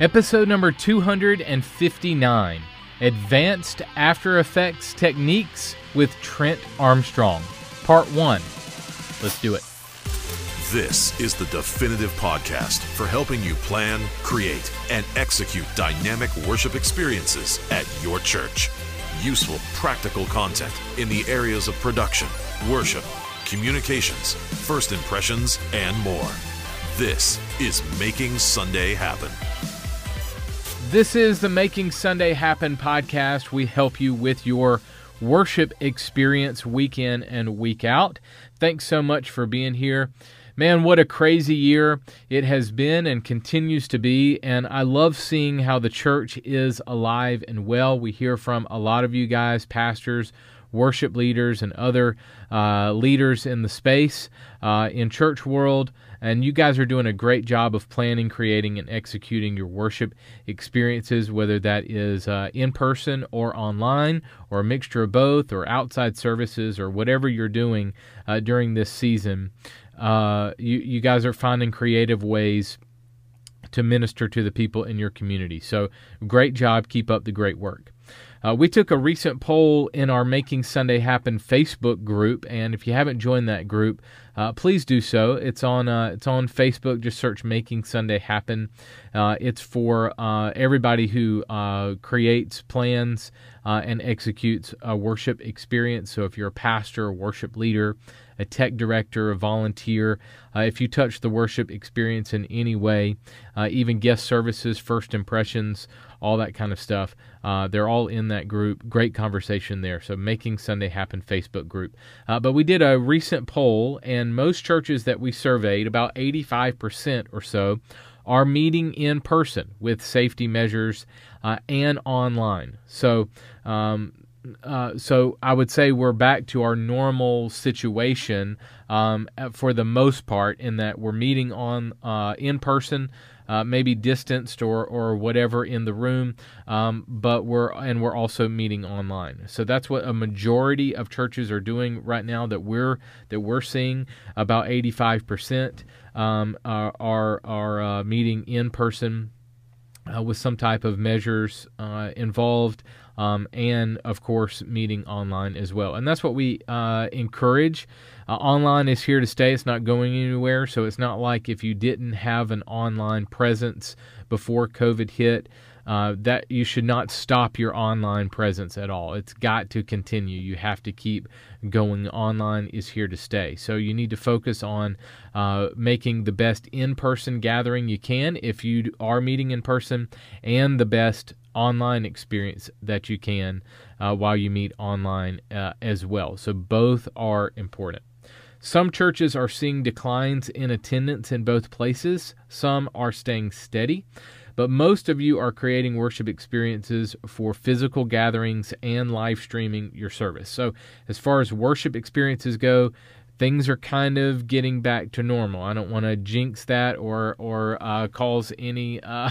Episode number 259 Advanced After Effects Techniques with Trent Armstrong, Part 1. Let's do it. This is the definitive podcast for helping you plan, create, and execute dynamic worship experiences at your church. Useful, practical content in the areas of production, worship, communications, first impressions, and more. This is Making Sunday Happen. This is the Making Sunday Happen podcast. We help you with your worship experience week in and week out. Thanks so much for being here. Man, what a crazy year it has been and continues to be. And I love seeing how the church is alive and well. We hear from a lot of you guys, pastors, worship leaders, and other uh, leaders in the space uh, in church world. And you guys are doing a great job of planning, creating, and executing your worship experiences, whether that is uh, in person or online, or a mixture of both, or outside services, or whatever you're doing uh, during this season. Uh, you, you guys are finding creative ways to minister to the people in your community. So, great job. Keep up the great work. Uh, we took a recent poll in our Making Sunday Happen Facebook group, and if you haven't joined that group, uh, please do so. It's on uh, it's on Facebook. Just search "Making Sunday Happen." Uh, it's for uh, everybody who uh, creates plans and executes a worship experience. So if you're a pastor, a worship leader, a tech director, a volunteer, if you touch the worship experience in any way, even guest services, first impressions all that kind of stuff. Uh, they're all in that group. Great conversation there. So, Making Sunday Happen Facebook group. Uh, but we did a recent poll, and most churches that we surveyed, about 85% or so, are meeting in person with safety measures uh, and online. So, um, uh, so I would say we're back to our normal situation um, for the most part, in that we're meeting on uh, in person uh, maybe distanced or or whatever in the room, um, but we're and we're also meeting online. So that's what a majority of churches are doing right now. That we're that we're seeing about eighty five percent um, are are, are uh, meeting in person. Uh, with some type of measures uh, involved, um, and of course, meeting online as well. And that's what we uh, encourage uh, online is here to stay. It's not going anywhere. So it's not like if you didn't have an online presence before COVID hit, uh, that you should not stop your online presence at all. It's got to continue. You have to keep going. Online is here to stay. So you need to focus on uh, making the best in person gathering you can if you are meeting in person and the best online experience that you can uh, while you meet online uh, as well. So both are important. Some churches are seeing declines in attendance in both places, some are staying steady, but most of you are creating worship experiences for physical gatherings and live streaming your service. So, as far as worship experiences go, things are kind of getting back to normal. I don't want to jinx that or or uh, cause any uh,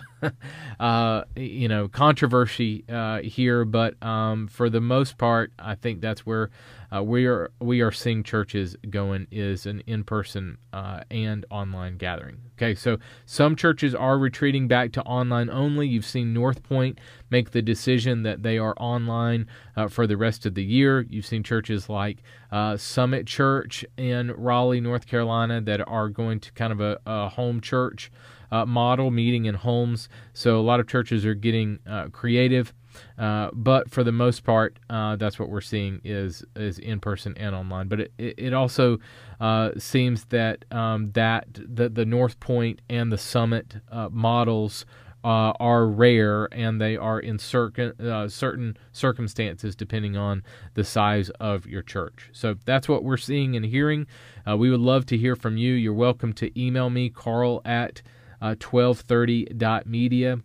uh, you know controversy uh, here, but um, for the most part, I think that's where uh, we are we are seeing churches going is an in person uh, and online gathering. Okay, so some churches are retreating back to online only. You've seen North Point make the decision that they are online uh, for the rest of the year. You've seen churches like uh, Summit Church in Raleigh, North Carolina, that are going to kind of a, a home church uh, model, meeting in homes. So a lot of churches are getting uh, creative uh, but for the most part, uh, that's what we're seeing is is in person and online. But it, it also uh, seems that um, that the, the North Point and the Summit uh, models uh, are rare, and they are in certain certain circumstances depending on the size of your church. So that's what we're seeing and hearing. we would love to hear from you. You're welcome to email me, Carl at 1230.media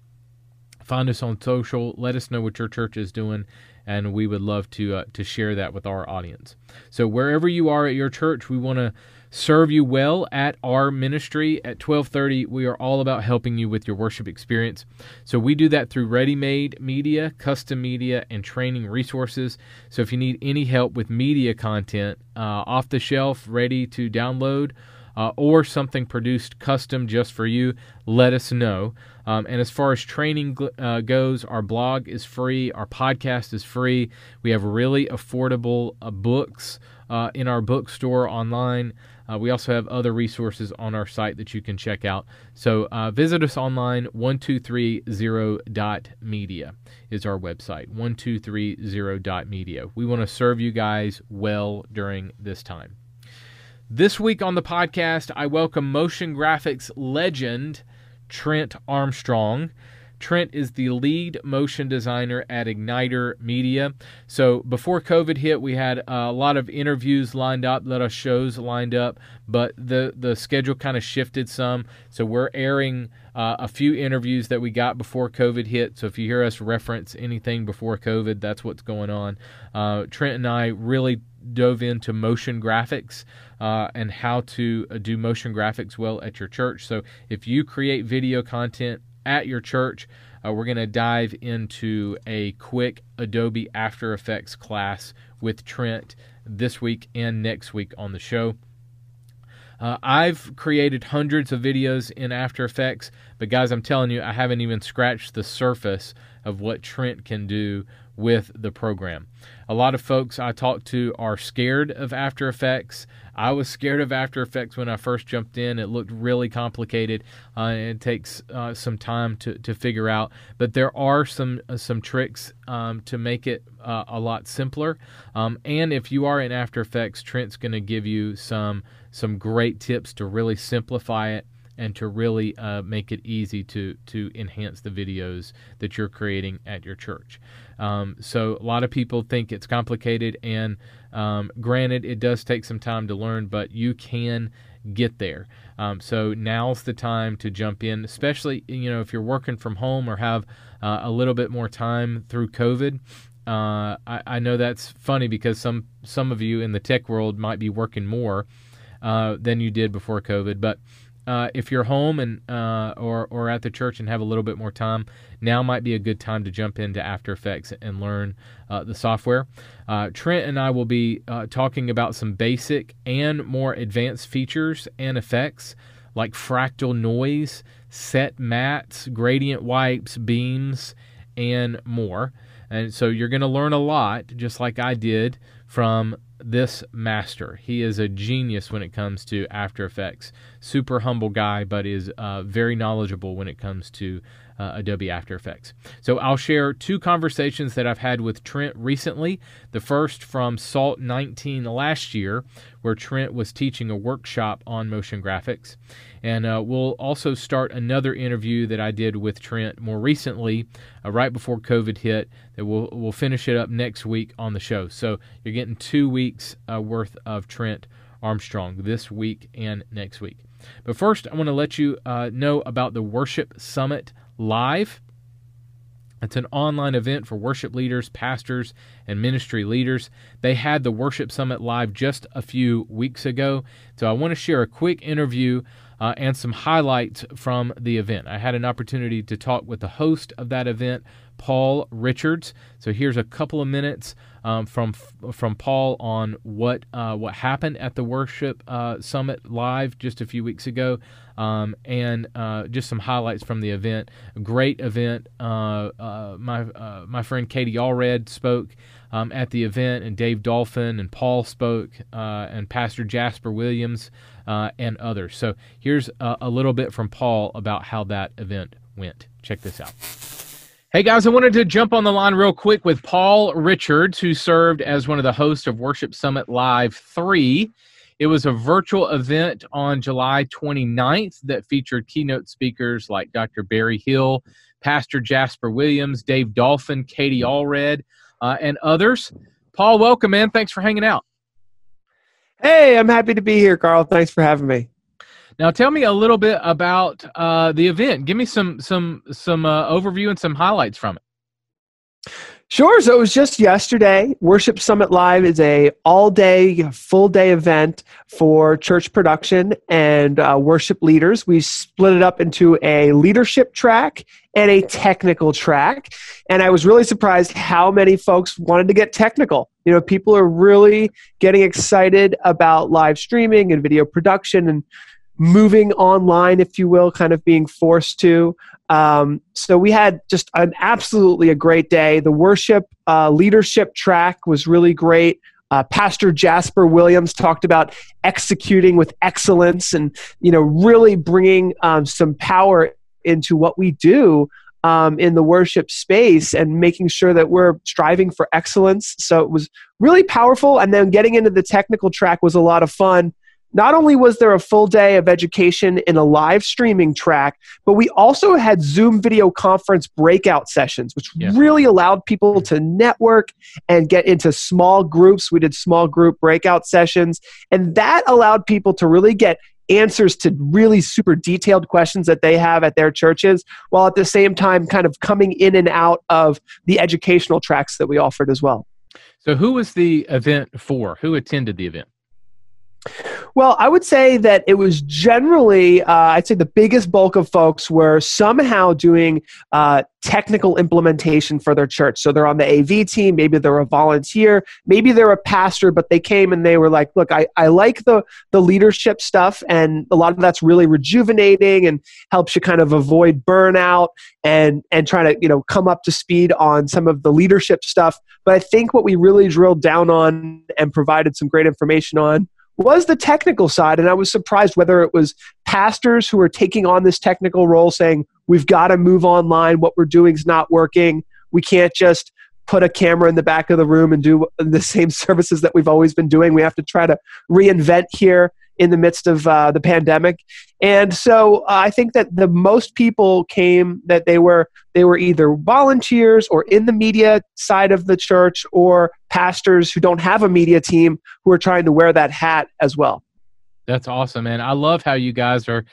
find us on social. Let us know what your church is doing, and we would love to uh, to share that with our audience. So wherever you are at your church, we want to serve you well at our ministry at 1230 we are all about helping you with your worship experience so we do that through ready-made media custom media and training resources so if you need any help with media content uh, off the shelf ready to download uh, or something produced custom just for you, let us know. Um, and as far as training uh, goes, our blog is free, our podcast is free. We have really affordable uh, books uh, in our bookstore online. Uh, we also have other resources on our site that you can check out. So uh, visit us online, 1230.media is our website, 1230.media. We want to serve you guys well during this time. This week on the podcast, I welcome motion graphics legend Trent Armstrong. Trent is the lead motion designer at Igniter Media. So before COVID hit, we had a lot of interviews lined up, a lot of shows lined up, but the the schedule kind of shifted some. So we're airing uh, a few interviews that we got before COVID hit. So if you hear us reference anything before COVID, that's what's going on. Uh, Trent and I really dove into motion graphics uh, and how to uh, do motion graphics well at your church. So if you create video content at your church, uh, we're going to dive into a quick Adobe After Effects class with Trent this week and next week on the show. Uh, I've created hundreds of videos in After Effects, but guys, I'm telling you, I haven't even scratched the surface of what Trent can do with the program. A lot of folks I talk to are scared of After Effects. I was scared of After Effects when I first jumped in. It looked really complicated. Uh, it takes uh, some time to, to figure out, but there are some uh, some tricks um, to make it uh, a lot simpler. Um, and if you are in After Effects, Trent's going to give you some some great tips to really simplify it and to really uh, make it easy to to enhance the videos that you're creating at your church. Um, so a lot of people think it's complicated, and um, granted, it does take some time to learn, but you can get there. Um, so now's the time to jump in, especially you know if you're working from home or have uh, a little bit more time through COVID. Uh, I, I, know that's funny because some some of you in the tech world might be working more uh, than you did before COVID, but uh, if you're home and uh, or or at the church and have a little bit more time, now might be a good time to jump into After Effects and learn uh, the software. Uh, Trent and I will be uh, talking about some basic and more advanced features and effects like fractal noise, set mattes, gradient wipes, beams, and more. And so you're going to learn a lot, just like I did from this master. He is a genius when it comes to After Effects. Super humble guy, but is uh, very knowledgeable when it comes to uh, Adobe After Effects. So I'll share two conversations that I've had with Trent recently. The first from SALT 19 last year, where Trent was teaching a workshop on motion graphics. And uh, we'll also start another interview that I did with Trent more recently, uh, right before COVID hit. That we'll we'll finish it up next week on the show. So you're getting two weeks uh, worth of Trent Armstrong this week and next week. But first, I want to let you uh, know about the Worship Summit Live. It's an online event for worship leaders, pastors, and ministry leaders. They had the Worship Summit live just a few weeks ago. So I want to share a quick interview uh, and some highlights from the event. I had an opportunity to talk with the host of that event, Paul Richards. So here's a couple of minutes um, from from Paul on what uh, what happened at the Worship uh, Summit live just a few weeks ago, um, and uh, just some highlights from the event. A great event. Uh, uh, my uh, my friend Katie Allred spoke. Um, at the event, and Dave Dolphin and Paul spoke, and Pastor Jasper Williams and others. So here's a, a little bit from Paul about how that event went. Check this out. Hey guys, I wanted to jump on the line real quick with Paul Richards, who served as one of the hosts of Worship Summit Live 3. It was a virtual event on July 29th that featured keynote speakers like Dr. Barry Hill, Pastor Jasper Williams, Dave Dolphin, Katie Allred, uh, and others. Paul, welcome, man. Thanks for hanging out. Hey, I'm happy to be here, Carl. Thanks for having me. Now, tell me a little bit about uh, the event. Give me some some some uh, overview and some highlights from it. Sure. So it was just yesterday. Worship Summit Live is a all-day, full day event for church production and uh, worship leaders. We split it up into a leadership track and a technical track. And I was really surprised how many folks wanted to get technical. You know, people are really getting excited about live streaming and video production and moving online, if you will, kind of being forced to. Um, so we had just an absolutely a great day. The worship uh, leadership track was really great. Uh, Pastor Jasper Williams talked about executing with excellence and you know really bringing um, some power into what we do um, in the worship space and making sure that we're striving for excellence. So it was really powerful. And then getting into the technical track was a lot of fun. Not only was there a full day of education in a live streaming track, but we also had Zoom video conference breakout sessions, which yeah. really allowed people to network and get into small groups. We did small group breakout sessions, and that allowed people to really get answers to really super detailed questions that they have at their churches, while at the same time kind of coming in and out of the educational tracks that we offered as well. So, who was the event for? Who attended the event? Well, I would say that it was generally, uh, I'd say the biggest bulk of folks were somehow doing uh, technical implementation for their church. So they're on the AV team, maybe they're a volunteer, maybe they're a pastor, but they came and they were like, look, I, I like the, the leadership stuff, and a lot of that's really rejuvenating and helps you kind of avoid burnout and, and trying to, you know, come up to speed on some of the leadership stuff. But I think what we really drilled down on and provided some great information on was the technical side. And I was surprised whether it was pastors who are taking on this technical role saying, we've got to move online. What we're doing is not working. We can't just put a camera in the back of the room and do the same services that we've always been doing. We have to try to reinvent here in the midst of uh, the pandemic. And so uh, I think that the most people came that they were they were either volunteers or in the media side of the church or pastors who don't have a media team who are trying to wear that hat as well. That's awesome, man. I love how you guys are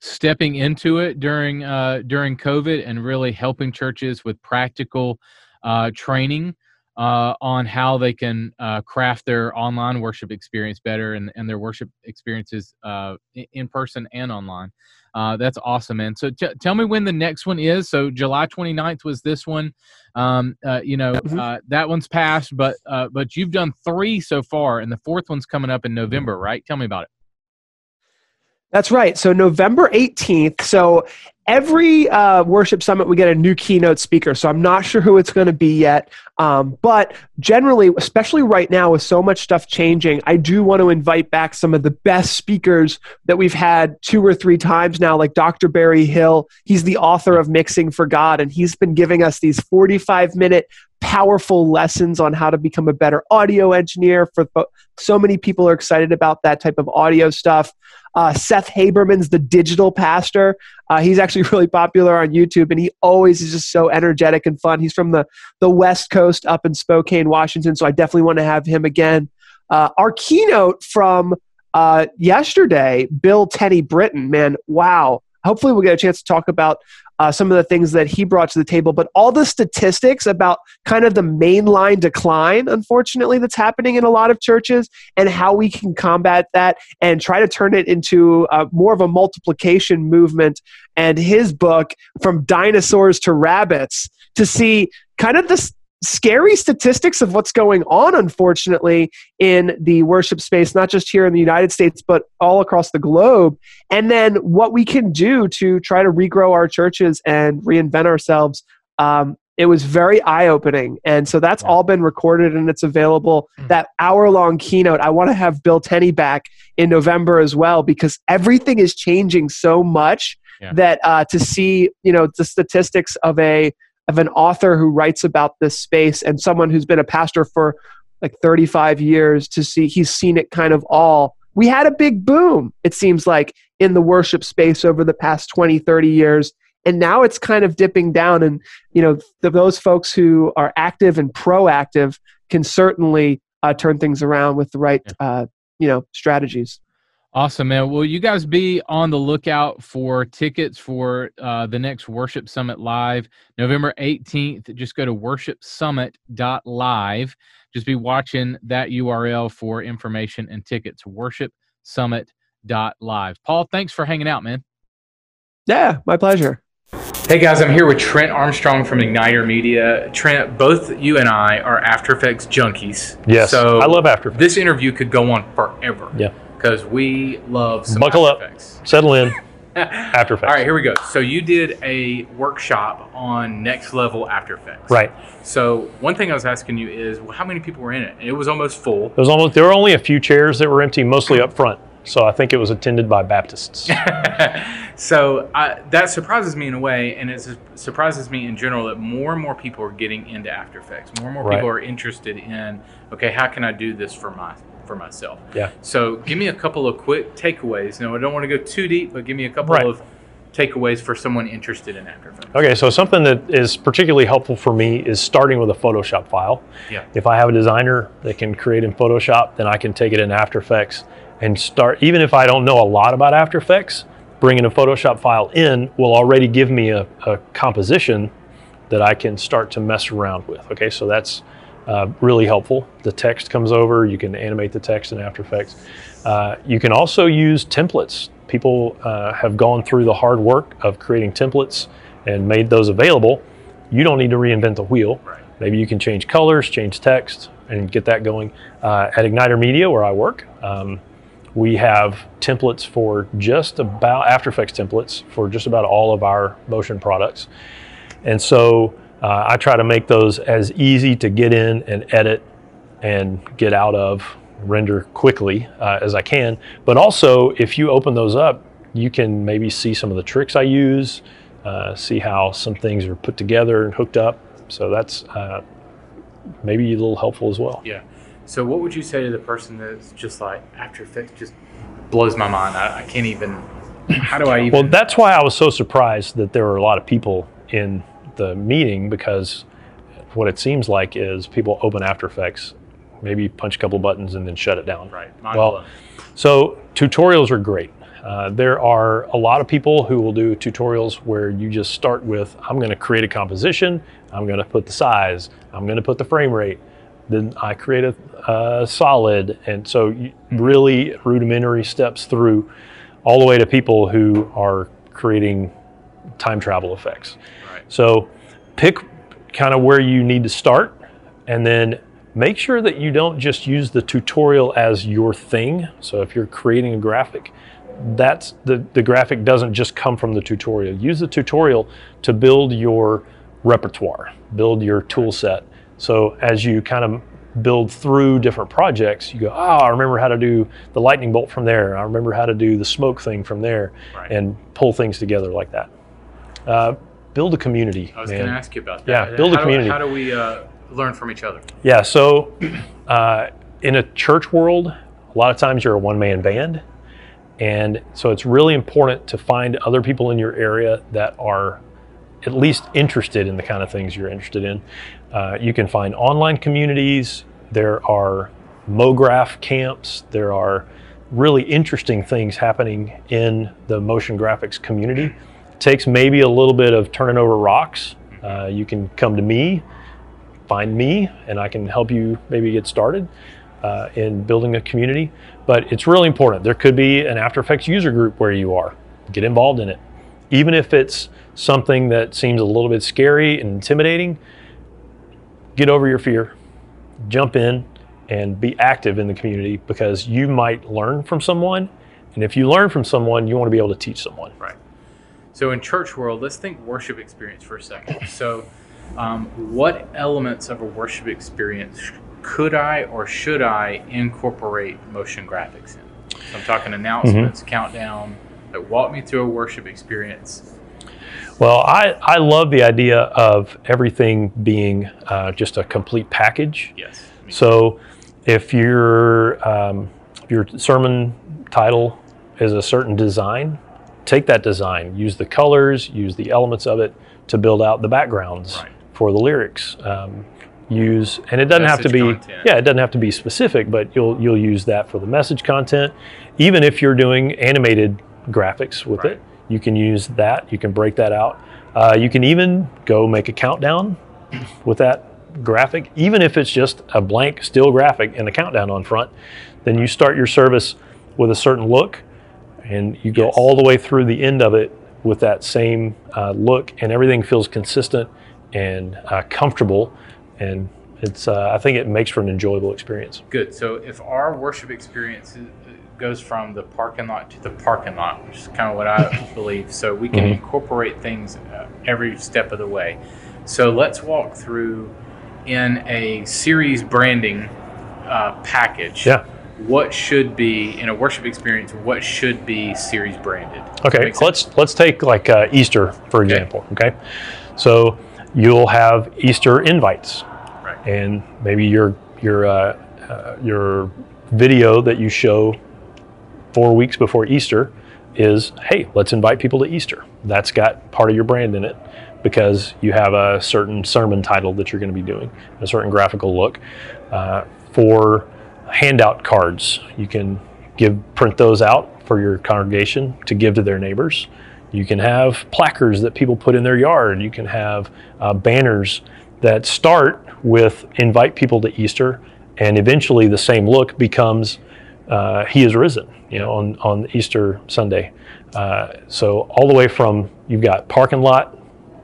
stepping into it during uh, during COVID and really helping churches with practical uh, training uh, on how they can uh, craft their online worship experience better and, and their worship experiences uh, in person and online. Uh, that's awesome, man. So t- tell me when the next one is. So July 29th was this one. Um, uh, you know, mm-hmm. uh, that one's passed, but but you've done three so far, and the fourth one's coming up in November, right? Tell me about it. That's right. So November 18th. So every uh, worship summit we get a new keynote speaker so i'm not sure who it's going to be yet. Um, but generally especially right now with so much stuff changing i do want to invite back some of the best speakers that we've had two or three times now like dr barry hill. He's the author of mixing for god and he's been giving us these 45 minute powerful lessons on how to become a better audio engineer for so many people are excited about that type of audio stuff uh, Seth Haberman's the digital pastor. Uh, he's actually really popular on YouTube, and he always is just so energetic and fun. He's from the the West Coast, up in Spokane, Washington. So I definitely want to have him again. Uh, our keynote from uh, yesterday, Bill Tenny-Brittian. Man, wow! Hopefully, we'll get a chance to talk about uh, some of the things that he brought to the table, but all the statistics about kind of the mainline decline, unfortunately, that's happening in a lot of churches and how we can combat that and try to turn it into uh, more of a multiplication movement. And his book, From Dinosaurs to Rabbits, to see kind of this scary statistics of what's going on, unfortunately, in the worship space, not just here in the United States, but all across the globe. And then what we can do to try to regrow our churches and reinvent ourselves. Um, it was very eye opening. And so that's all been recorded and it's available. Mm. That hour long keynote, I want to have Bill Tenny back in November as well because everything is changing so much yeah. that uh, to see, you know, the statistics of a of an author who writes about this space and someone who's been a pastor for like 35 years to see he's seen it kind of all. We had a big boom it seems like in the worship space over the past 20 30 years and now it's kind of dipping down and you know the, those folks who are active and proactive can certainly uh, turn things around with the right uh, you know strategies Awesome, man. Will you guys be on the lookout for tickets for uh, the next Worship Summit Live, November 18th? Just go to worshipsummit.live. Just be watching that URL for information and tickets. Worshipsummit.live. Paul, thanks for hanging out, man. Yeah, my pleasure. Hey guys, I'm here with Trent Armstrong from Igniter Media. Trent, both you and I are After Effects junkies. Yes, So I love After Effects. this interview could go on forever. Yeah. Because we love some Buckle After up. Effects. Settle in. After Effects. All right, here we go. So you did a workshop on next level After Effects. Right. So one thing I was asking you is well, how many people were in it? And it was almost full. There was almost there were only a few chairs that were empty, mostly up front. So I think it was attended by Baptists. so I, that surprises me in a way, and it surprises me in general that more and more people are getting into After Effects. More and more Right. people are interested in okay, how can I do this for my for myself? Yeah. So give me a couple of quick takeaways. No, I don't want to go too deep, but give me a couple Right. of takeaways for someone interested in After Effects. Okay, so something that is particularly helpful for me is starting with a Photoshop file. Yeah. If I have a designer that can create in Photoshop, then I can take it in After Effects and start. Even if I don't know a lot about After Effects, bringing a Photoshop file in will already give me a, a composition that I can start to mess around with. Okay, so that's uh, really helpful. The text comes over, you can animate the text in After Effects. Uh, you can also use templates. People uh, have gone through the hard work of creating templates and made those available. You don't need to reinvent the wheel. Right. Maybe you can change colors, change text, and get that going. Uh, at Igniter Media, where I work, um, we have templates for just about After Effects templates for just about all of our motion products. And so uh, I try to make those as easy to get in and edit and get out of, render quickly uh, as I can. But also, if you open those up, you can maybe see some of the tricks I use, uh, see how some things are put together and hooked up. So that's uh, maybe a little helpful as well. Yeah. So what would you say to the person that's just like After Effects just blows my mind? I, I can't even. How do I even? Well, that's why I was so surprised that there were a lot of people in the meeting because what it seems like is people open After Effects, maybe punch a couple buttons and then shut it down. right. Mind Well, blown. So tutorials are great. Uh, there are a lot of people who will do tutorials where you just start with, I'm going to create a composition, I'm going to put the size, I'm going to put the frame rate, then I create a, a solid, and so really rudimentary steps through, all the way to people who are creating time travel effects. Right. So pick kind of where you need to start and then make sure that you don't just use the tutorial as your thing. So if you're creating a graphic, that's the, the graphic doesn't just come from the tutorial. Use the tutorial to build your repertoire, build your tool set. So as you kind of build through different projects, you go, oh, I remember how to do the lightning bolt from there. I remember how to do the smoke thing from there Right. and pull things together like that. Uh, build a community. I was going to ask you about that. Yeah, build a how community. Do, how do we uh, learn from each other? Yeah, so uh, in a church world, a lot of times you're a one man band. And so it's really important to find other people in your area that are at least interested in the kind of things you're interested in. Uh, you can find online communities, there are MoGraph camps, there are really interesting things happening in the motion graphics community. Takes maybe a little bit of turning over rocks. Uh, you can come to me, find me, and I can help you maybe get started uh, in building a community. But it's really important. There could be an After Effects user group where you are. Get involved in it. Even if it's something that seems a little bit scary and intimidating, get over your fear, jump in, and be active in the community because you might learn from someone. And if you learn from someone, you want to be able to teach someone. Right. So in church world, let's think worship experience for a second. So, um, what elements of a worship experience could I or should I incorporate motion graphics in? So I'm talking announcements, countdown. Like, walk me through a worship experience. Well, I, I love the idea of everything being uh, just a complete package. Yes. So if your um, if your sermon title is a certain design, take that design, use the colors, use the elements of it to build out the backgrounds Right. for the lyrics. Um, use, and it doesn't have to be content. yeah, it doesn't have to be specific, but you'll you'll use that for the message content. Even if you're doing animated graphics with Right. it, you can use that. You can break that out. Uh, you can even go make a countdown with that graphic, even if it's just a blank still graphic and a countdown on front. Then you start your service with a certain look, and you go Yes. all the way through the end of it with that same uh, look, and everything feels consistent and uh, comfortable. And it's uh, I think it makes for an enjoyable experience. Good. So if our worship experience goes from the parking lot to the parking lot, which is kind of what I believe, so we can Mhm. incorporate things uh, every step of the way. So let's walk through in a series branding uh, package. Yeah. What should be in a worship experience? What should be series branded? Okay, let's let's take like uh, Easter for example. Okay, so you'll have Easter invites, Right. and maybe your your uh, uh, your video that you show four weeks before Easter is, hey, let's invite people to Easter. That's got part of your brand in it because you have a certain sermon title that you're going to be doing, a certain graphical look. Uh, for handout cards, you can give print those out for your congregation to give to their neighbors. You can have placards that people put in their yard. You can have uh, banners that start with invite people to Easter, and eventually the same look becomes uh, He is risen. You know, on on Easter Sunday. Uh, so all the way from you've got parking lot,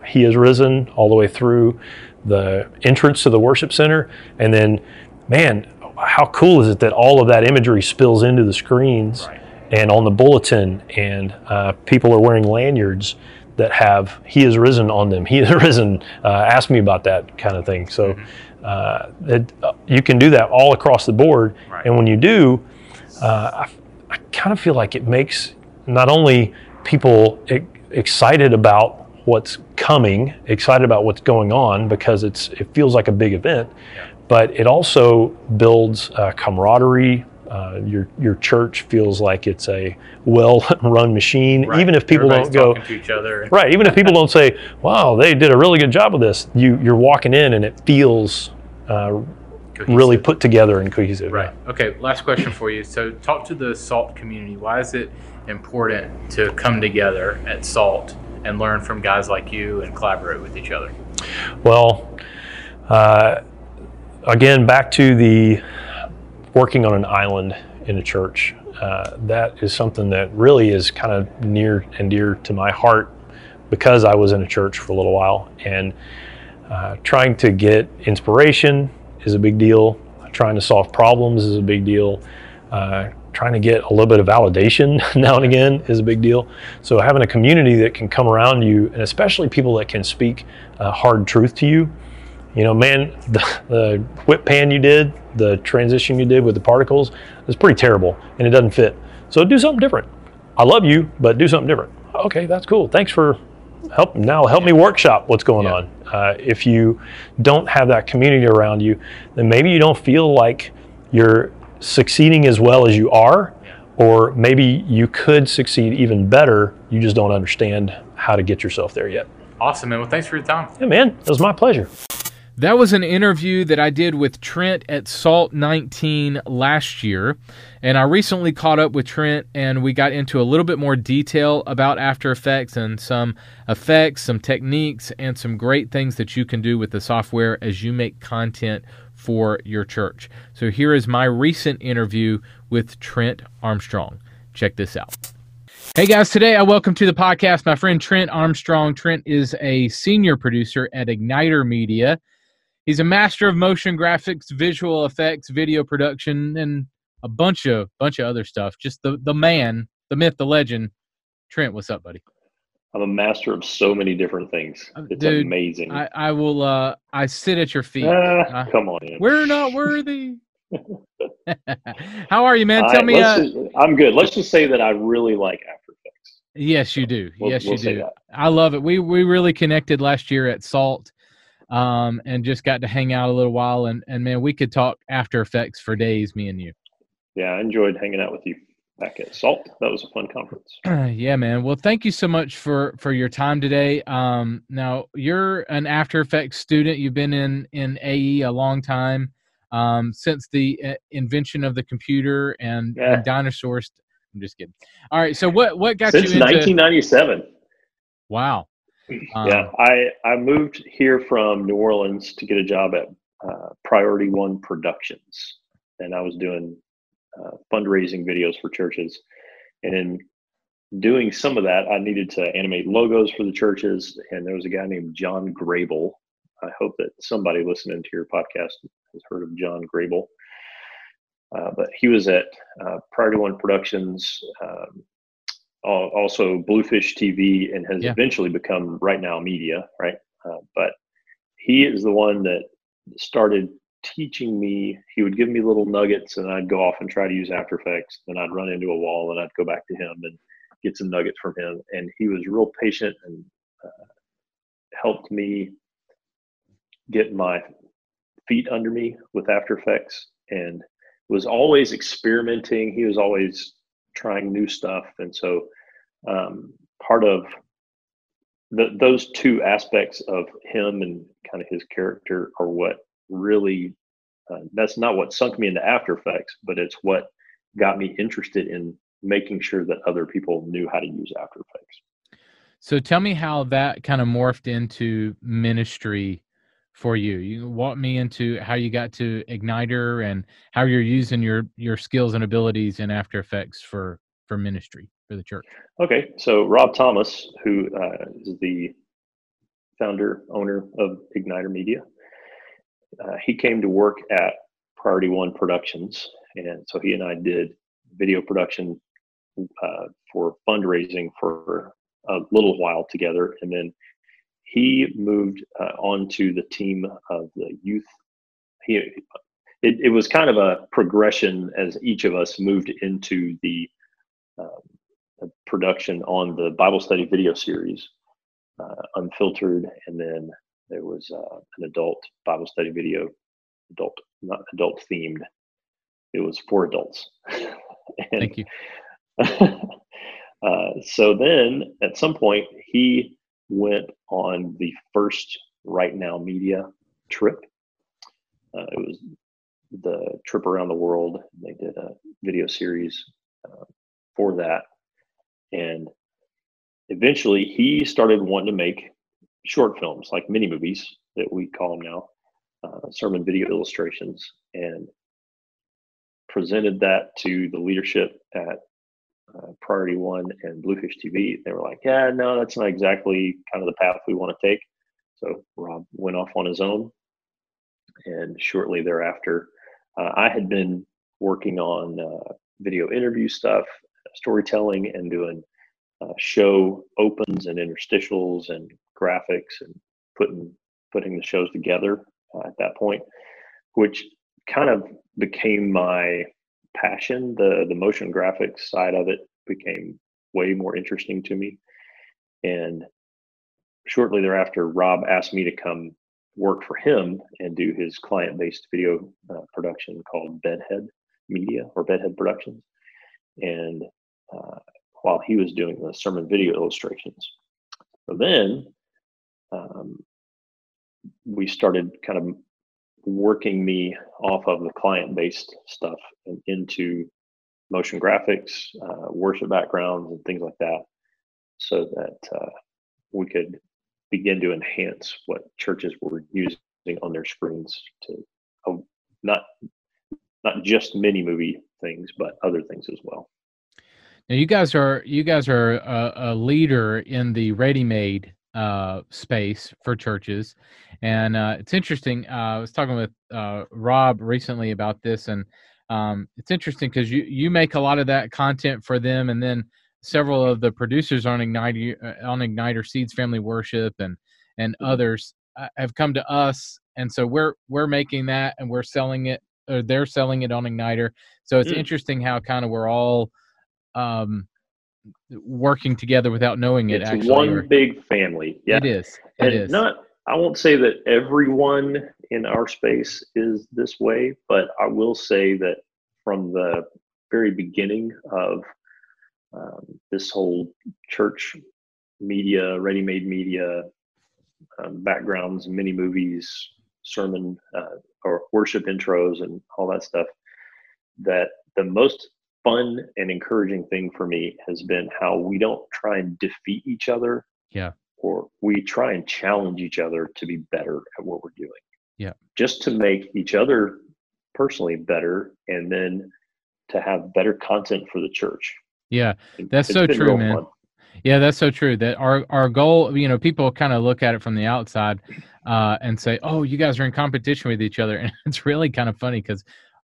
He is risen, all the way through the entrance to the worship center, and then, man, how cool is it that all of that imagery spills into the screens Right. and on the bulletin, and uh, people are wearing lanyards that have "He is risen" on them. He is risen. Uh, ask me about that kind of thing. So uh, it, uh, you can do that all across the board, Right. and when you do, uh, I, I kind of feel like it makes not only people e- excited about what's coming, excited about what's going on because it's it feels like a big event, but it also builds uh, camaraderie. Uh, your your church feels like it's a well-run machine, Right. even if people Everybody's don't go to each other. right. Even if people don't say, "Wow, they did a really good job of this," you you're walking in and it feels uh, really put together and cohesive. Right. Okay. Last question for you. So, talk to the SALT community. Why is it important to come together at SALT and learn from guys like you and collaborate with each other? Well, uh, again, back to the working on an island in a church. Uh, that is something that really is kind of near and dear to my heart because I was in a church for a little while. And uh, trying to get inspiration is a big deal. Trying to solve problems is a big deal. Uh, trying to get a little bit of validation now and again is a big deal. So having a community that can come around you, and especially people that can speak hard truth to you. You know, man, the, the whip pan you did, the transition you did with the particles, is pretty terrible, and it doesn't fit. So do something different. I love you, but do something different. Okay, that's cool. Thanks for help. Now help me workshop what's going Yeah. on. Uh, if you don't have that community around you, then maybe you don't feel like you're succeeding as well as you are, or maybe you could succeed even better. You just don't understand how to get yourself there yet. Awesome, man. Well, thanks for your time. Yeah, man, it was my pleasure. That was an interview that I did with Trent at Salt 19 last year. And I recently caught up with Trent and we got into a little bit more detail about After Effects and some effects, some techniques, and some great things that you can do with the software as you make content for your church. So here is my recent interview with Trent Armstrong. Check this out. Hey guys, today I welcome to the podcast my friend Trent Armstrong. Trent is a senior producer at Igniter Media. He's a master of motion graphics, visual effects, video production, and a bunch of bunch of other stuff. Just the the man, the myth, the legend. Trent, what's up, buddy? I'm a master of so many different things. Uh, It's dude, amazing. I, I will uh I sit at your feet. Ah, come on in. We're not worthy. How are you, man? All Tell right, me uh, just- I'm good. Let's just say that I really like After Effects. Yes, you do. Yes, we'll you do. I love it. We we really connected last year at Salt, um, and just got to hang out a little while. And and man, we could talk After Effects for days, me and you. Yeah, I enjoyed hanging out with you. back at Salt. That was a fun conference. yeah, man. Well, thank you so much for for your time today. Um, now you're an After Effects student. You've been in in AE a long time, um, since the uh, invention of the computer and, Yeah. and dinosaurs. I'm just kidding. All right. So what what got Since you into? 1997. Wow. Um, yeah, I I moved here from New Orleans to get a job at uh, Priority One Productions, and I was doing uh, fundraising videos for churches. And in doing some of that, I needed to animate logos for the churches, and there was a guy named John Grable. I hope that somebody listening to your podcast has heard of John Grable. Uh, but he was at uh, Priority One Productions, um, also Bluefish TV, and has Yeah. eventually become Right Now Media, right? Uh, but he is the one that started teaching me. He would give me little nuggets, and I'd go off and try to use After Effects. Then I'd run into a wall, and I'd go back to him and get some nuggets from him. And he was real patient and uh, helped me get my feet under me with After Effects, and was always experimenting. He was always trying new stuff, and so um, part of the, those two aspects of him and kind of his character are what really uh, that's not what sunk me into after effects but it's what got me interested in making sure that other people knew how to use after effects. So tell me how that kind of morphed into ministry for you. You walk me into how you got to Igniter and how you're using your your skills and abilities in After Effects for for ministry for the church. okay so rob thomas who uh, is the founder owner of igniter media uh, he came to work at priority one productions and so he and i did video production uh, for fundraising for a little while together and then he moved uh, onto the team of the youth. He it, it was kind of a progression as each of us moved into the, the production on the bible study video series uh, unfiltered and then there was uh, an adult bible study video adult not adult themed. It was for adults. And Thank you. uh, so then at some point he went on the first right now media trip. Uh, it was the trip around the world. They did a video series uh, for that. And eventually he started wanting to make short films like mini movies that we call them now uh, sermon video illustrations and presented that to the leadership at uh, Priority One and Bluefish TV. They were like, "Yeah, no, that's not exactly kind of the path we want to take." So Rob went off on his own, and shortly thereafter, uh, I had been working on uh, video interview stuff, storytelling, and doing uh, show opens and interstitials and graphics and putting putting the shows together uh, at that point, which kind of became my passion. The the motion graphics side of it became way more interesting to me. And shortly thereafter, Rob asked me to come work for him and do his client based video uh, production called Bedhead Media or Bedhead Productions. And uh, while he was doing the sermon video illustrations. So then um, we started kind of working me off of the client based stuff and into motion graphics, uh, worship backgrounds, and things like that, so that uh, we could begin to enhance what churches were using on their screens to uh, not not just mini movie things, but other things as well. Now you guys are you guys are a, a leader in the ready-made uh, space for churches, and uh, it's interesting. Uh, I was talking with uh, Rob recently about this, and um, it's interesting because you you make a lot of that content for them, and then several of the producers on Igniter uh, on Igniter Seeds Family Worship and and others uh, have come to us, and so we're we're making that and we're selling it. Or they're selling it on Igniter, so it's Mm. interesting how kind of we're all um working together without knowing it it's actually one or- big family. Yeah, it is it and is not i won't say that everyone in our space is this way but i will say that from the very beginning of um, this whole church media, ready-made media um, backgrounds, mini movies, sermon uh, or worship intros, and all that stuff. That the most fun and encouraging thing for me has been how we don't try and defeat each other. Yeah. Or we try and challenge each other to be better at what we're doing. Yeah. Just to make each other personally better and then to have better content for the church. Yeah. That's it's so true, man. Fun. Yeah, that's so true. That our our goal, you know, people kind of look at it from the outside uh, and say, "Oh, you guys are in competition with each other," and it's really kind of funny because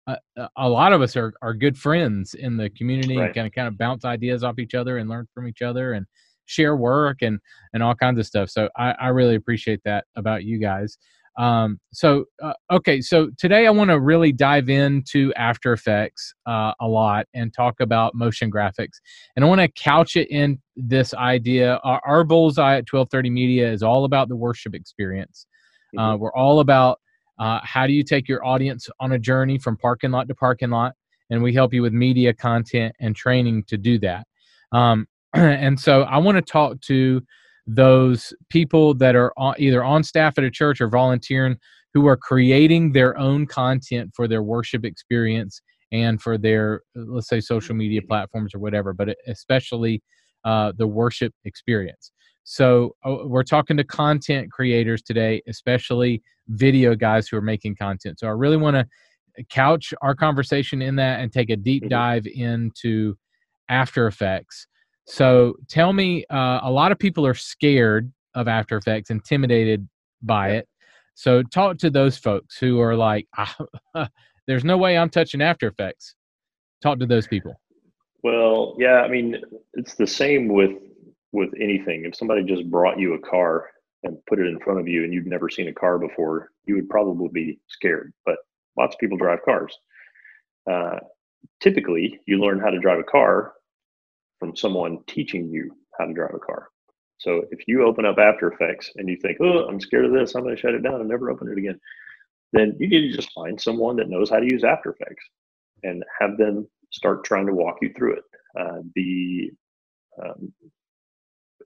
uh, a lot of us are are good friends in the community, right. kind of kind of bounce ideas off each other and learn from each other and share work and and all kinds of stuff. So I, I really appreciate that about you guys. Um, so, uh, okay, so today I want to really dive into After Effects uh, a lot and talk about motion graphics. And I want to couch it in this idea. Our, our, bullseye at 1230 Media is all about the worship experience. Uh, mm-hmm. we're all about uh, how do you take your audience on a journey from parking lot to parking lot, and we help you with media content and training to do that. Um, and so I want to talk to those people that are either on staff at a church or volunteering who are creating their own content for their worship experience and for their let's say social media platforms or whatever but especially uh, the worship experience so uh, we're talking to content creators today especially video guys who are making content so i really want to couch our conversation in that and take a deep mm-hmm. dive into after effects so tell me, uh, a lot of people are scared of After Effects, intimidated by it. So talk to those folks who are like, ah, "There's no way I'm touching After Effects." Talk to those people. Well, yeah, I mean, it's the same with with anything. If somebody just brought you a car and put it in front of you, and you've never seen a car before, you would probably be scared. But lots of people drive cars. Uh, typically, you learn how to drive a car from someone teaching you how to drive a car. So if you open up After Effects and you think, oh, I'm scared of this, I'm going to shut it down and never open it again, then you need to just find someone that knows how to use After Effects and have them start trying to walk you through it. Uh, the um,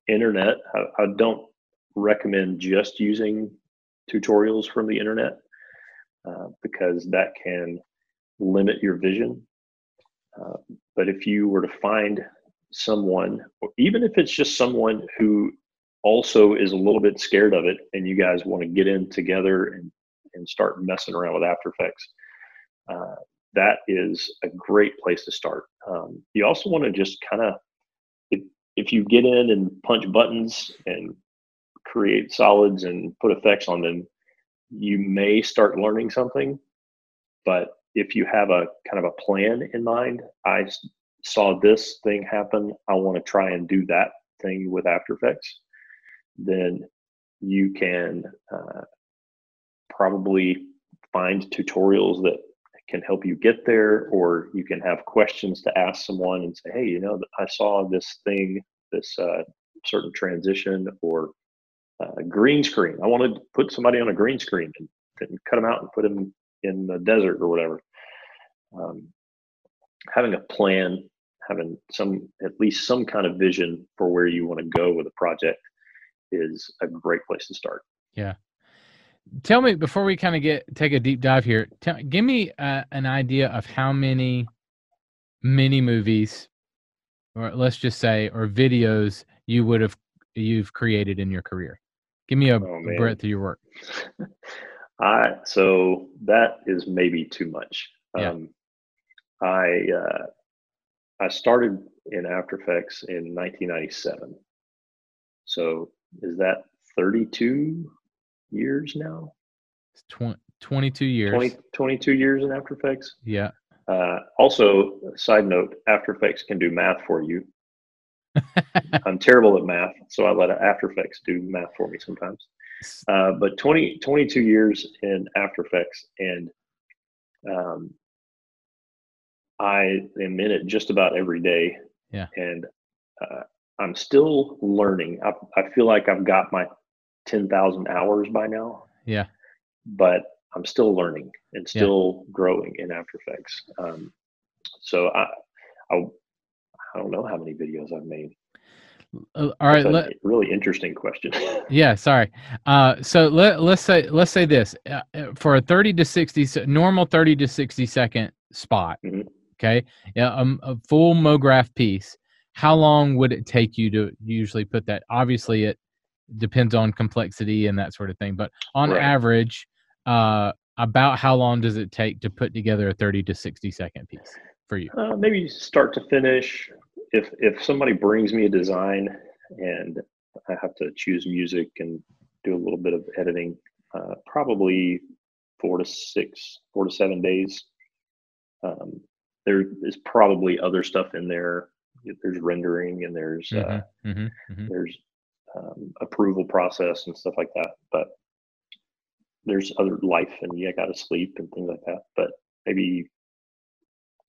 internet, I, I, don't recommend just using tutorials from the internet uh, because that can limit your vision. Uh, but if you were to find someone, even if it's just someone who also is a little bit scared of it and you guys want to get in together and, and start messing around with After Effects, uh, that is a great place to start. Um, you also want to just kind of, if, if you get in and punch buttons and create solids and put effects on them, you may start learning something. But if you have a kind of a plan in mind, I saw this thing happen, I want to try and do that thing with After Effects, then you can uh, probably find tutorials that can help you get there, or you can have questions to ask someone and say, hey, you know, I saw this thing, this uh, certain transition, or uh, green screen. I wanted to put somebody on a green screen and, and cut them out and put them in the desert or whatever. Um, having a plan having some at least some kind of vision for where you want to go with a project is a great place to start. Yeah. Tell me before we kind of get take a deep dive here. Tell, give me uh, an idea of how many mini movies, or let's just say, or videos you would have you've created in your career. Give me a, oh, a breadth of your work. I so that is maybe too much. Yeah. Um, I uh, I started in After Effects in 1997. So is that 32 years now? 20, 22 years. 20, 22 years in After Effects? Yeah. Uh, also, side note, After Effects can do math for you. I'm terrible at math, so I let After Effects do math for me sometimes. Uh, but 20, 22 years in After Effects, and um, I am in it just about every day. Yeah. And uh, I'm still learning. I, I feel like I've got my 10,000 hours by now. Yeah. But I'm still learning and still yeah. growing in After Effects. Um, so I, I, I don't know how many videos I've made. Uh, all right, let, really interesting question. yeah, sorry. Uh, so let let's say let's say this uh, uh for a thirty to sixty normal thirty to sixty second spot. Mm-hmm. Okay, yeah, um, a full MoGraph piece. How long would it take you to usually put that? Obviously, it depends on complexity and that sort of thing, but on right. average, uh, about how long does it take to put together a thirty to sixty second piece for you? Uh, maybe start to finish if if somebody brings me a design and I have to choose music and do a little bit of editing, uh, probably four to six, four to seven days. Um, there is probably other stuff in there. There's rendering and there's uh, mm-hmm, mm-hmm, mm-hmm. there's um, approval process and stuff like that. But there's other life and yeah, got to sleep and things like that. But maybe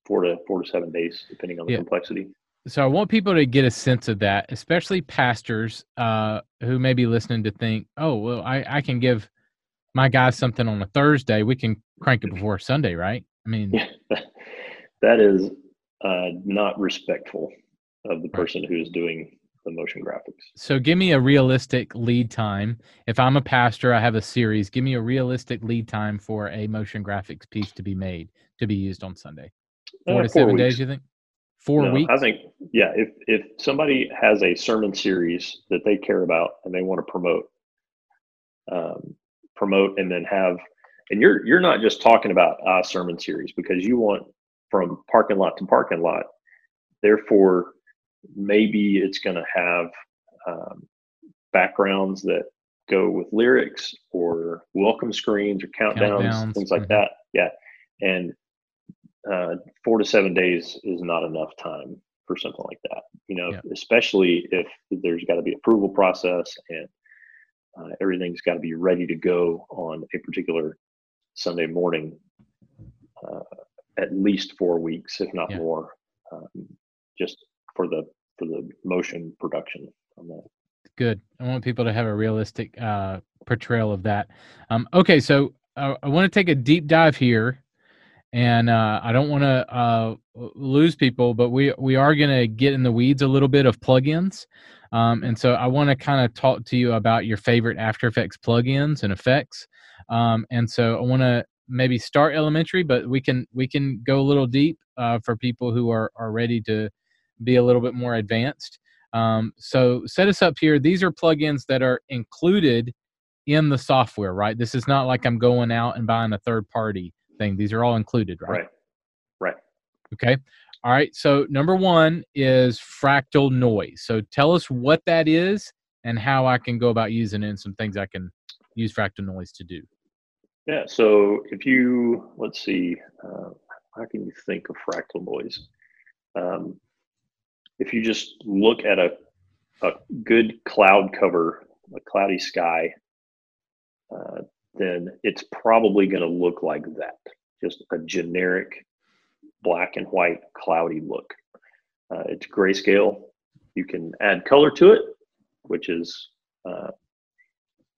four to four to seven days, depending on the yeah. complexity so I want people to get a sense of that, especially pastors uh, who may be listening to think, oh, well, I, I can give my guys something on a Thursday. We can crank it before Sunday, right? I mean, that is uh, not respectful of the person right. who is doing the motion graphics. So give me a realistic lead time. If I'm a pastor, I have a series. Give me a realistic lead time for a motion graphics piece to be made to be used on Sunday. Four uh, to seven weeks. days, you think? Four no, weeks? I think, yeah, if, if somebody has a sermon series that they care about and they want to promote, um, promote and then have, and you're, you're not just talking about a sermon series because you want from parking lot to parking lot. Therefore, maybe it's going to have um, backgrounds that go with lyrics or welcome screens or countdowns, countdowns. things like mm-hmm. that. Yeah. And uh, four to seven days is not enough time for something like that. You know, yeah. especially if there's got to be approval process and uh, everything's got to be ready to go on a particular Sunday morning. Uh, at least four weeks, if not yeah. more, um, just for the for the motion production on that. Good. I want people to have a realistic uh, portrayal of that. Um, okay, so uh, I want to take a deep dive here and uh, I don't want to uh, lose people, but we we are going to get in the weeds a little bit of plugins, um, and so I want to kind of talk to you about your favorite After Effects plugins and effects, um, and so I want to maybe start elementary, but we can we can go a little deep uh, for people who are are ready to be a little bit more advanced. Um, so set us up here. These are plugins that are included in the software, right? This is not like I'm going out and buying a third party thing. These are all included, right? Right. Right. Okay. All right. So number one is fractal noise. So tell us what that is and how I can go about using it and some things I can use fractal noise to do. Yeah. So if you let's see, uh, how can you think of fractal noise? Um, if you just look at a a good cloud cover, a cloudy sky, uh, then it's probably going to look like that just a generic black and white cloudy look. Uh, it's grayscale. You can add color to it, which is uh,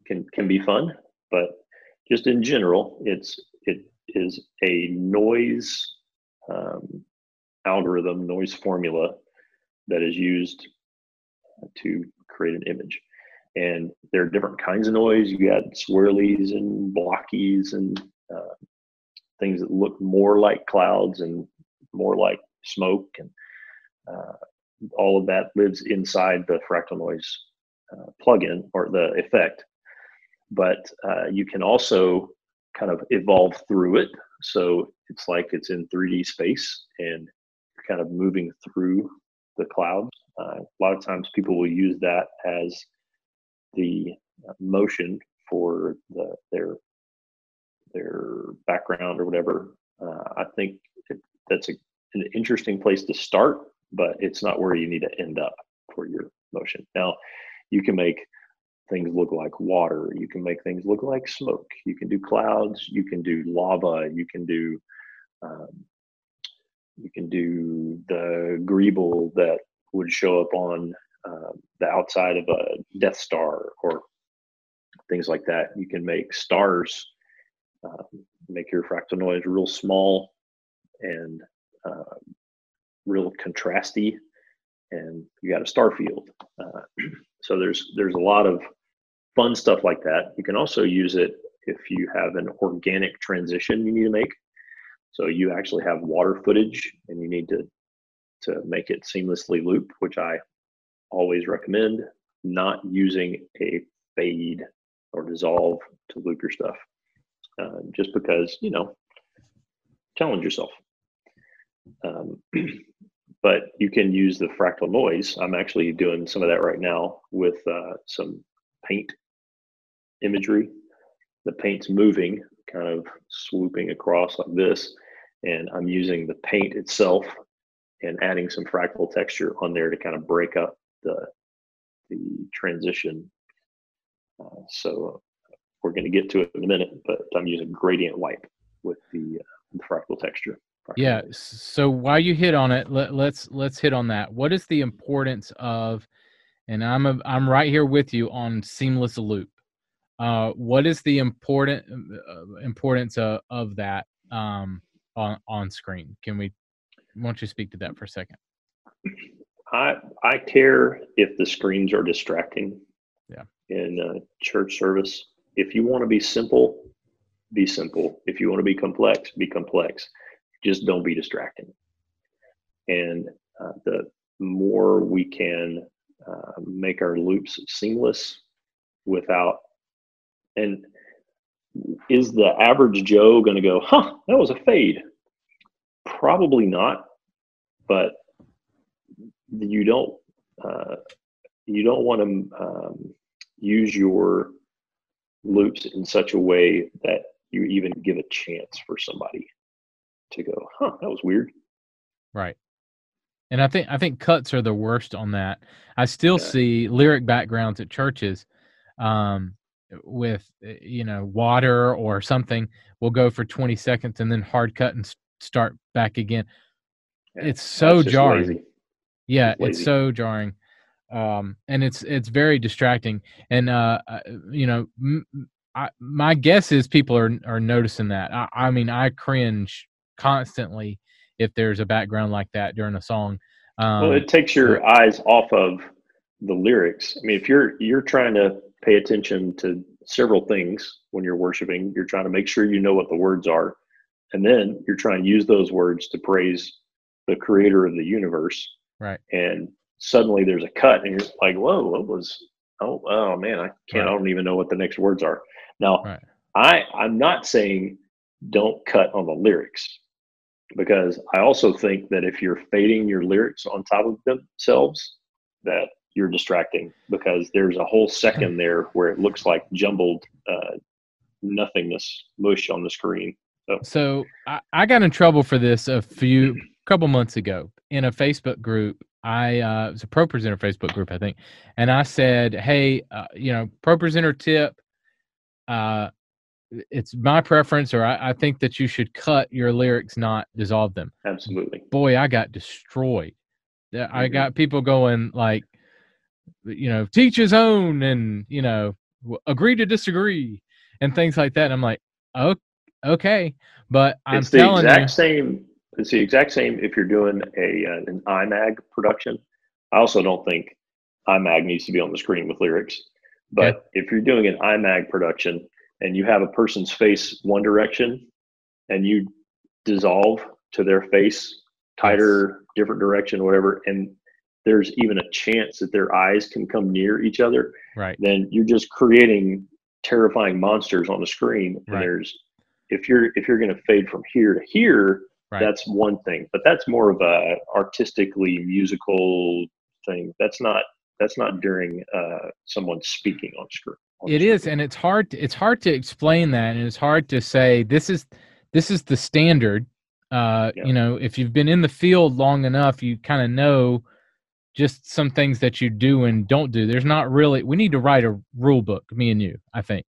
can can be fun, but just in general, it's it is a noise um, algorithm, noise formula that is used to create an image and there are different kinds of noise. You got swirlies and blockies and uh, things that look more like clouds and more like smoke, and uh, all of that lives inside the fractal noise uh, plugin or the effect. But uh, you can also kind of evolve through it, so it's like it's in 3D space and you're kind of moving through the clouds. Uh, a lot of times, people will use that as the uh, motion for the, their their background or whatever. Uh, I think that's a, an interesting place to start, but it's not where you need to end up for your motion. Now, you can make things look like water. You can make things look like smoke. You can do clouds. You can do lava. You can do um, you can do the greeble that would show up on uh, the outside of a Death Star or things like that. You can make stars, uh, make your fractal noise real small and uh, real contrasty, and you got a star field. Uh, so there's there's a lot of fun stuff like that. You can also use it if you have an organic transition you need to make. So you actually have water footage and you need to to make it seamlessly loop, which I always recommend not using a fade or dissolve to loop your stuff. Uh, just because, you know, challenge yourself. Um, but you can use the fractal noise. I'm actually doing some of that right now with uh, some paint imagery. The paint's moving, kind of swooping across like this, and I'm using the paint itself and adding some fractal texture on there to kind of break up the the transition. Uh, so we're going to get to it in a minute, but I'm using gradient wipe with the, uh, the fractal texture. Fractal yeah. So while you hit on it, let, let's let's hit on that. What is the importance of? And I'm a, I'm right here with you on seamless loop. Uh, what is the important uh, importance of, of that um, on on screen? Can we? Why don't you speak to that for a second? I I care if the screens are distracting. Yeah. In uh, church service, if you want to be simple, be simple. If you want to be complex, be complex. Just don't be distracting. And uh, the more we can uh, make our loops seamless without, and is the average Joe going to go, huh, that was a fade? Probably not. But you don't uh, you don't want to um, use your loops in such a way that you even give a chance for somebody to go, huh, that was weird. Right. And I think I think cuts are the worst on that. I still Yeah. see lyric backgrounds at churches um, with uh, you know water or something will go for 20 seconds and then hard cut and start back again. Yeah, It's so jarring. lazy. Yeah, It's it's so jarring, um, and it's it's very distracting. And uh, uh, you know, m- m- I, my guess is people are are noticing that. I, I mean, I cringe constantly if there's a background like that during a song. Um, well, it takes your eyes off of the lyrics. I mean, if you're you're trying to pay attention to several things when you're worshiping, you're trying to make sure you know what the words are, and then you're trying to use those words to praise the creator of the universe. Right. And suddenly there's a cut, and you're like, "Whoa, what was? Oh, oh man, I can't. I don't even know what the next words are." Now, Right. I I'm not saying don't cut on the lyrics because I also think that if you're fading your lyrics on top of themselves, that you're distracting because there's a whole second there where it looks like jumbled uh, nothingness mush on the screen. So, So I, I got in trouble for this a few couple months ago in a Facebook group. I uh, it was a ProPresenter Facebook group, I think, and I said, "Hey, uh, you know, ProPresenter tip. Uh, it's my preference, or I, I think that you should cut your lyrics, not dissolve them." Absolutely. Boy, I got destroyed. That- I got people going like, you know, teach his own, and you know, agree to disagree, and things like that. And I'm like, oh, okay, but I'm it's the telling exact you, same. It's the exact same if you're doing a uh, an IMAG production. I also don't think IMAG needs to be on the screen with lyrics. But if you're doing an IMAG production and you have a person's face one direction and you dissolve to their face tighter, different direction, whatever, and there's even a chance that their eyes can come near each other, right? then you're just creating terrifying monsters on the screen. And Right. there's if you're if you're going to fade from here to here, Right. that's one thing. But that's more of a artistically musical thing. That's not that's not during uh, someone speaking on screen. on It is, and it's hard. To, it's hard to explain that, and it's hard to say this is this is the standard. Uh, Yeah. You know, if you've been in the field long enough, you kind of know just some things that you do and don't do. There's not really. We need to write a rule book, me and you. I think.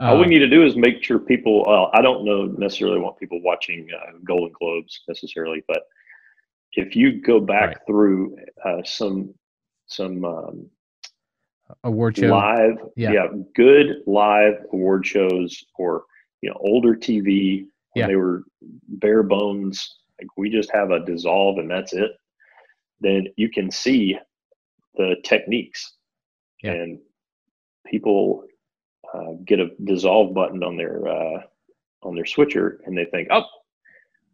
All we Uh, need to do is make sure people. Uh, I don't know necessarily want people watching uh, Golden Globes necessarily, but if you go back Right. through uh, some some um, award show. live, Yeah. yeah. good live award shows or you know older TV when Yeah. they were bare bones. Like we just have a dissolve and that's it. then you can see the techniques Yeah. and people uh, get a dissolve button on their uh, on their switcher and they think oh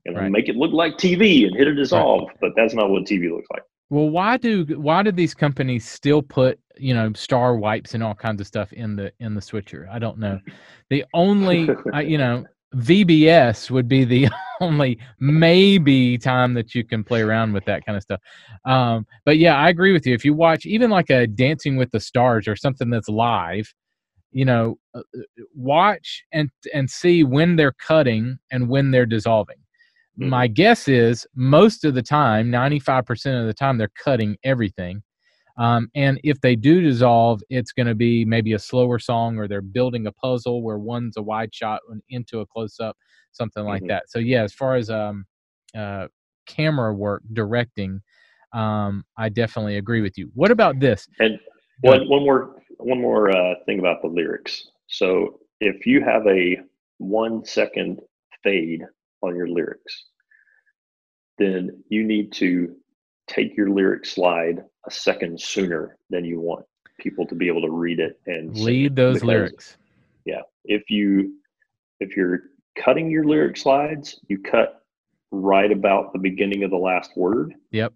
know, Right. make it look like tv and hit a dissolve but that's not what tv looks like Well, why do why do these companies still put you know star wipes and all kinds of stuff in the in the switcher? I don't know. The only I, you know VBS would be the only maybe time that you can play around with that kind of stuff. Um, but yeah, I agree with you. If you watch even like a Dancing with the Stars or something that's live, you know, uh, uh, watch and and see when they're cutting and when they're dissolving. Mhm. My guess is most of the time, 95% of the time, they're cutting everything. Um, and if they do dissolve, it's going to be maybe a slower song or they're building a puzzle where one's a wide shot and into a close up, something like Mhm. that. So, yeah, as far as um, uh, camera work, directing, um, I definitely agree with you. What about this? and one, one more one more uh, thing about the lyrics. So if you have a one second fade on your lyrics then you need to take your lyric slide a second sooner than you want people to be able to read it and Lead it, those because lyrics. Yeah, if you if you're cutting your lyric slides you cut right about the beginning of the last word. Yep.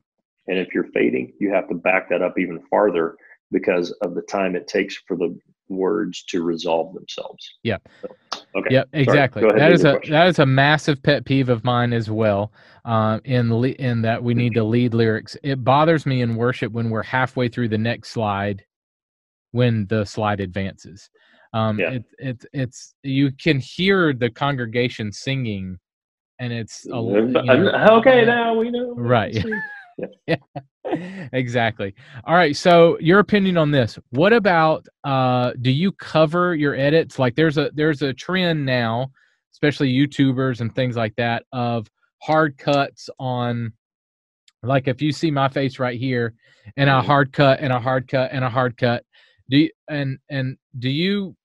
and if you're fading you have to back that up even farther because of the time it takes for the words to resolve themselves Yeah. So, okay Yep, exactly. That is a question. that is a massive pet peeve of mine as well. Um, in le- in that we need to lead lyrics. It bothers me in worship when we're halfway through the next slide, when the slide advances. Um, Yeah. it, it it's you can hear the congregation singing, and it's a, you know, okay now we know Right. exactly. All right. So your opinion on this? What about uh do you cover your edits? Like there's a there's a trend now, especially YouTubers and things like that, of hard cuts on like if you see my face right here and a Mhm. hard cut and a hard cut and a hard cut. Do you and and do you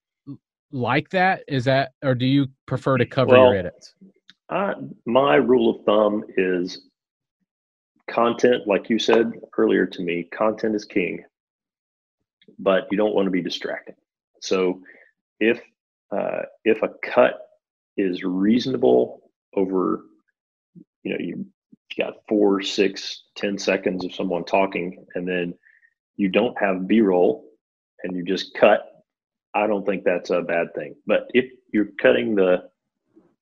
like that? Is that or do you prefer to cover Well, your edits? Uh, my rule of thumb is content, like you said earlier to me, content is king, but you don't want to be distracted. So if uh, if a cut is reasonable over, you know, you got four, six, ten seconds of someone talking, and then you don't have B-roll and you just cut, I don't think that's a bad thing. But if you're cutting the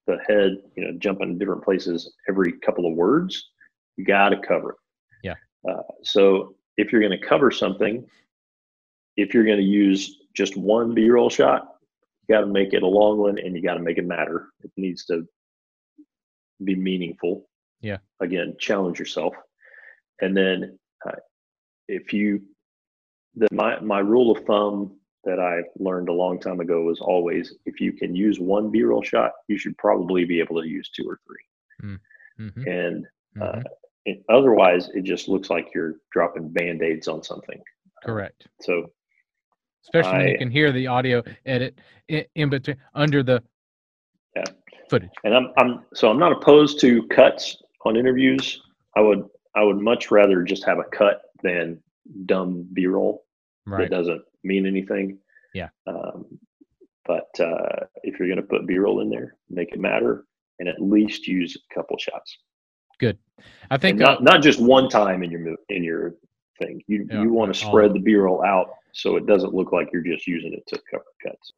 the head, you know, jumping different places every couple of words, you got to cover it. Yeah. Uh, so if you're going to cover something, if you're going to use just one B-roll shot, you got to make it a long one, and you got to make it matter. It needs to be meaningful. Yeah. Again, challenge yourself, and then uh, if you, the my my rule of thumb that I learned a long time ago was always if you can use one B-roll shot, you should probably be able to use two or 3 Mhm, And uh, mhm. It, otherwise, it just looks like you're dropping band-aids on something. Correct. So especially when you can hear the audio edit in, in between under the Yeah. footage. and I'm I'm so I'm not opposed to cuts on interviews. I would I would much rather just have a cut than dumb B-roll Right. that doesn't mean anything. Yeah. Um, but uh, if you're going to put B-roll in there, make it matter, and at least use a couple shots. I think and uh, not not just one time in your in your thing. You Yeah, you want to spread the B-roll out so it doesn't look like you're just using it to cover cuts.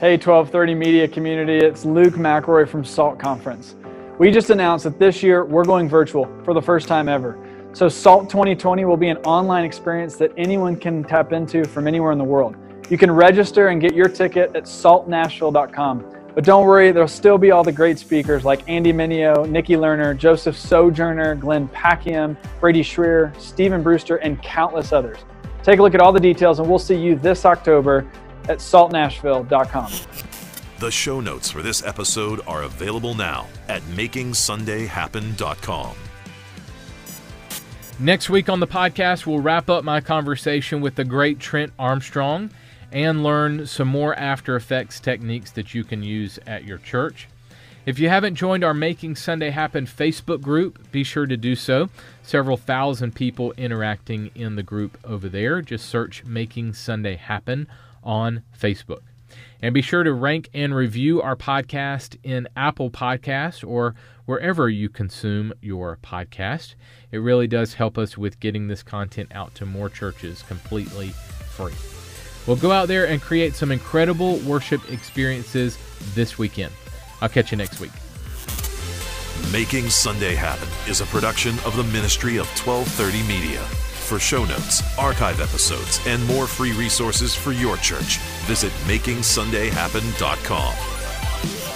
Hey, 1230 media community, it's Luke McElroy from SALT Conference. We just announced that this year we're going virtual for the first time ever. So, SALT 2020 will be an online experience that anyone can tap into from anywhere in the world. You can register and get your ticket at saltnashville.com. But don't worry, there'll still be all the great speakers like Andy Mineo, Nikki Lerner, Joseph Sojourner, Glenn Packiam, Brady Shearer, Stephen Brewster, and countless others. Take a look at all the details, and we'll see you this October at saltnashville.com. The show notes for this episode are available now at makingsundayhappen.com. next week on the podcast, we'll wrap up my conversation with the great Trent Armstrong and learn some more After Effects techniques that you can use at your church. If you haven't joined our Making Sunday Happen Facebook group, be sure to do so. Several thousand people interacting in the group over there. Just search Making Sunday Happen on Facebook. And be sure to rank and review our podcast in Apple Podcast or wherever you consume your podcast. It really does help us with getting this content out to more churches completely free. We'll go out there and create some incredible worship experiences this weekend. I'll catch you next week. Making Sunday Happen is a production of the ministry of 1230 Media. For show notes, archive episodes, and more free resources for your church, visit MakingSundayHappen.com.